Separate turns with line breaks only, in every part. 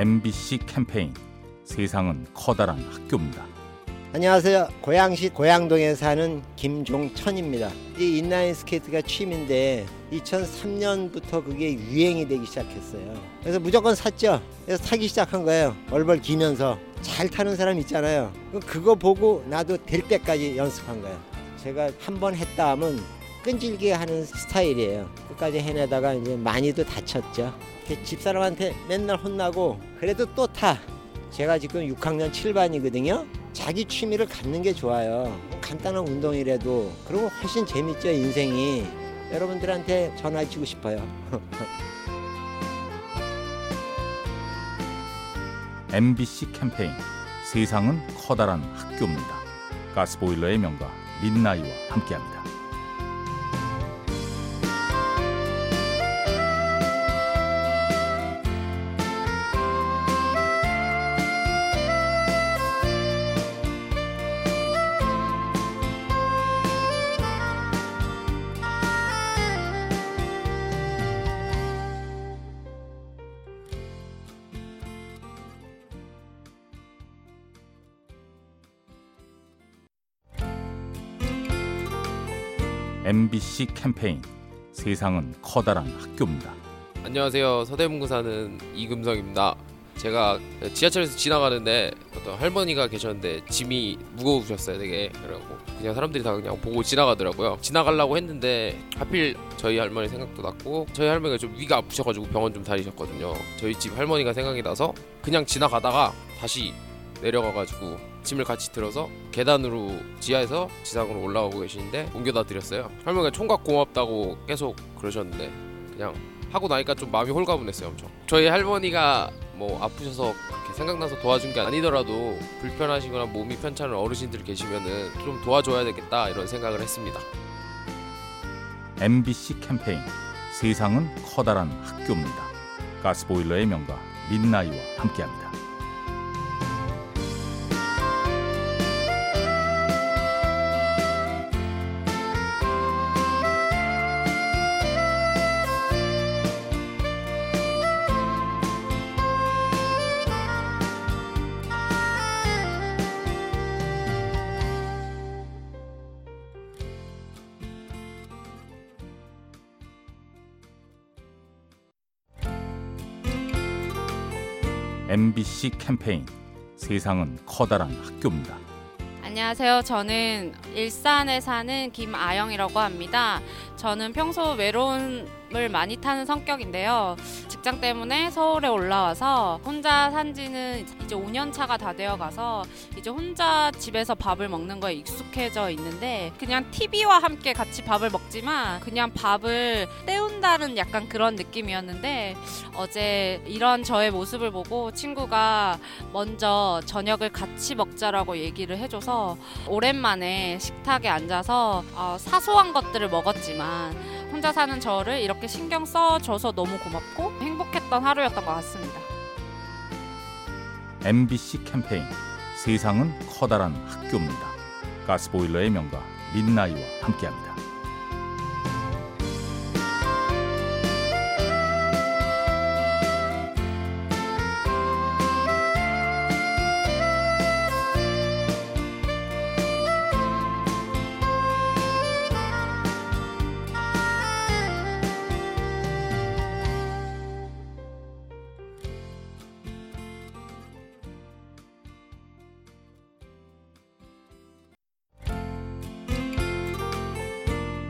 MBC 캠페인 세상은 커다란 학교입니다.
안녕하세요. 고양시 고양동에 사는 김종천입니다. 이 인라인 스케이트가 취미인데 2003년부터 그게 유행이 되기 시작했어요. 그래서 무조건 샀죠. 그래서 타기 시작한 거예요. 얼벌 기면서 잘 타는 사람 있잖아요. 그거 보고 나도 될 때까지 연습한 거예요. 제가 한 번 했다 하면 끈질기게 하는 스타일이에요. 끝까지 해내다가 이제 많이도 다쳤죠. 집사람한테 맨날 혼나고 그래도 또 타. 제가 지금 6학년 7반이거든요. 자기 취미를 갖는 게 좋아요. 간단한 운동이라도 그리고 훨씬 재밌죠 인생이. 여러분들한테 전화 주고 싶어요.
MBC 캠페인 세상은 커다란 학교입니다. 가스보일러의 명가 민나이와 함께합니다. MBC 캠페인 세상은 커다란 학교입니다.
안녕하세요. 서대문구 사는 이금성입니다. 제가 지하철에서 지나가는데 어떤 할머니가 계셨는데 짐이 무거우셨어요 되게 그래갖고 그냥 사람들이 다 그냥 보고 지나가더라고요 지나가려고 했는데 하필 저희 할머니 생각도 났고 저희 할머니가 좀 위가 아프셔가지고 병원 좀 다니셨거든요 저희 집 할머니가 생각이 나서 그냥 지나가다가 다시 내려가가지고 짐을 같이 들어서 계단으로 지하에서 지상으로 올라오고 계시는데 옮겨다 드렸어요. 할머니가 총각 고맙다고 계속 그러셨는데 그냥 하고 나니까 좀 마음이 홀가분했어요 엄청. 저희 할머니가 뭐 아프셔서 생각나서 도와준 게 아니더라도 불편하시거나 몸이 편찮은 어르신들 계시면은 좀 도와줘야 되겠다 이런 생각을 했습니다.
MBC 캠페인 세상은 커다란 학교입니다. 가스보일러의 명가 민나이와 함께합니다. MBC 캠페인 세상은 커다란 학교입니다.
안녕하세요. 저는 일산에 사는 김아영이라고 합니다. 저는 평소 외로움을 많이 타는 성격인데요. 직장 때문에 서울에 올라와서 혼자 산 지는 이제 5년 차가 다 되어 가서 이제 혼자 집에서 밥을 먹는 거에 익숙해져 있는데 그냥 TV와 함께 같이 밥을 먹지만 그냥 밥을 때운다는 약간 그런 느낌이었는데 어제 이런 저의 모습을 보고 친구가 먼저 저녁을 같이 먹자라고 얘기를 해줘서 오랜만에 식탁에 앉아서 어, 사소한 것들을 먹었지만 혼자 사는 저를 이렇게 신경 써줘서 너무 고맙고 행복했던 하루였던 것 같습니다.
MBC 캠페인 세상은 커다란 학교입니다. 가스보일러의 명가 민나이와 함께합니다.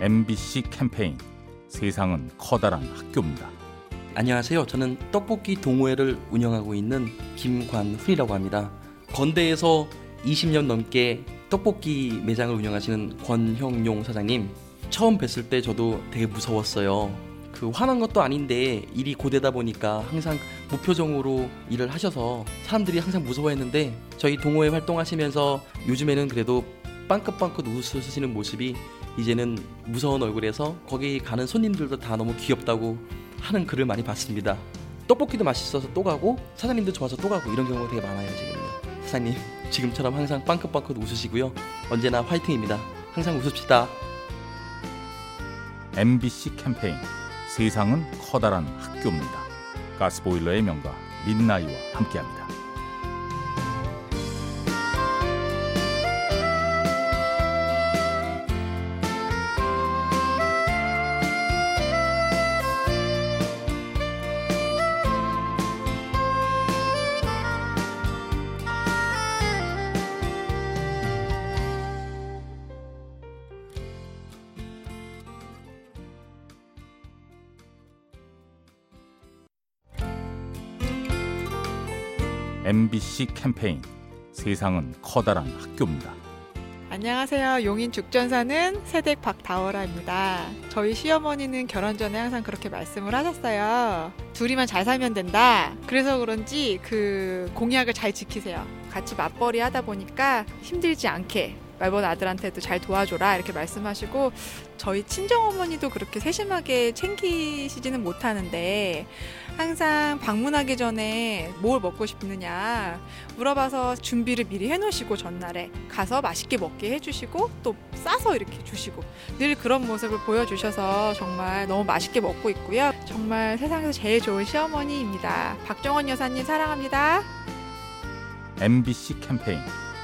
MBC 캠페인 세상은 커다란 학교입니다.
안녕하세요. 저는 떡볶이 동호회를 운영하고 있는 김관훈이라고 합니다. 건대에서 20년 넘게 떡볶이 매장을 운영하시는 권형용 사장님 처음 뵀을 때 저도 되게 무서웠어요. 그 화난 것도 아닌데 일이 고되다 보니까 항상 무표정으로 일을 하셔서 사람들이 항상 무서워했는데 저희 동호회 활동하시면서 요즘에는 그래도 빵긋빵긋 웃으시는 모습이 이제는 무서운 얼굴에서 거기 가는 손님들도 다 너무 귀엽다고 하는 글을 많이 봤습니다. 떡볶이도 맛있어서 또 가고 사장님도 좋아서 또 가고 이런 경우가 되게 많아요 지금요. 사장님 지금처럼 항상 빵긋빵긋 웃으시고요. 언제나 화이팅입니다. 항상 웃읍시다.
MBC 캠페인 세상은 커다란 학교입니다. 가스보일러의 명가 민나이와 함께합니다. MBC 캠페인 세상은 커다란 학교입니다.
안녕하세요. 용인 죽전 사는 세댁 박다월아입니다. 저희 시어머니는 결혼 전에 항상 그렇게 말씀을 하셨어요. 둘이만 잘 살면 된다. 그래서 그런지 그 공약을 잘 지키세요. 같이 맞벌이 하다 보니까 힘들지 않게 말번 아들한테도 잘 도와줘라 이렇게 말씀하시고 저희 친정 어머니도 그렇게 세심하게 챙기시지는 못하는데 항상 방문하기 전에 뭘 먹고 싶느냐 물어봐서 준비를 미리 해놓으시고 전날에 가서 맛있게 먹게 해주시고 또 싸서 이렇게 주시고 늘 그런 모습을 보여주셔서 정말 너무 맛있게 먹고 있고요. 정말 세상에서 제일 좋은 시어머니입니다. 박정원 여사님 사랑합니다.
MBC 캠페인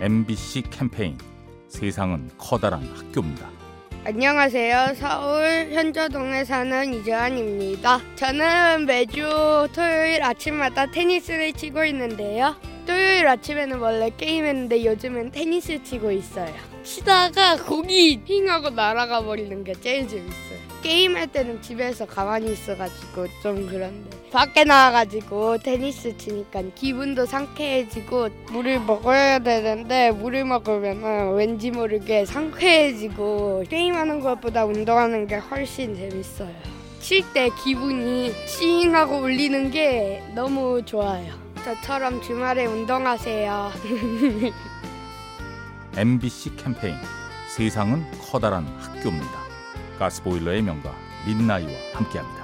MBC 캠페인 세상은 커다란 학교입니다.
안녕하세요. 서울 현저동에 사는 이재환입니다. 저는 매주 토요일 아침마다 테니스를 치고 있는데요. 토요일 아침에는 원래 게임했는데 요즘은 테니스 치고 있어요. 치다가 공이 핑하고 날아가 버리는 게 제일 재밌어요. 게임할 때는 집에서 가만히 있어가지고 좀 그런데 밖에 나와가지고 테니스 치니까 기분도 상쾌해지고 물을 먹어야 되는데 물을 먹으면 왠지 모르게 상쾌해지고 게임하는 것보다 운동하는 게 훨씬 재밌어요. 칠 때 기분이 싱하고 울리는 게 너무 좋아요. 저처럼 주말에 운동하세요.
MBC 캠페인 세상은 커다란 학교입니다. 가스보일러의 명가 민나이와 함께합니다.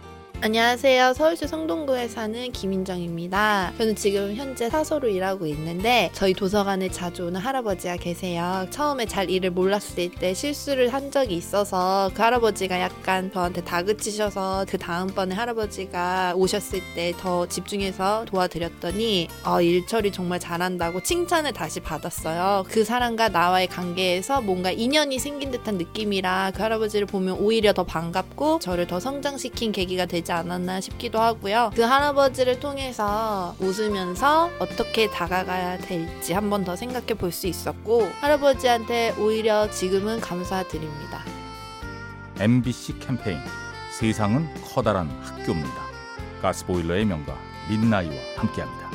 안녕하세요. 서울시 성동구에 사는 김인정입니다. 저는 지금 현재 사서로 일하고 있는데 저희 도서관에 자주 오는 할아버지가 계세요. 처음에 잘 일을 몰랐을 때 실수를 한 적이 있어서 그 할아버지가 약간 저한테 다그치셔서 그 다음번에 할아버지가 오셨을 때 더 집중해서 도와드렸더니 어, 일 처리 정말 잘한다고 칭찬을 다시 받았어요. 그 사람과 나와의 관계에서 뭔가 인연이 생긴 듯한 느낌이라 그 할아버지를 보면 오히려 더 반갑고 저를 더 성장시킨 계기가 되지 않았나 싶기도 하고요. 그 할아버지를 통해서 웃으면서 어떻게 다가가야 될지 한 번 더 생각해 볼 수 있었고 할아버지한테 오히려 지금은 감사드립니다.
MBC 캠페인 세상은 커다란 학교입니다. 가스보일러의 명가 민나이와 함께합니다.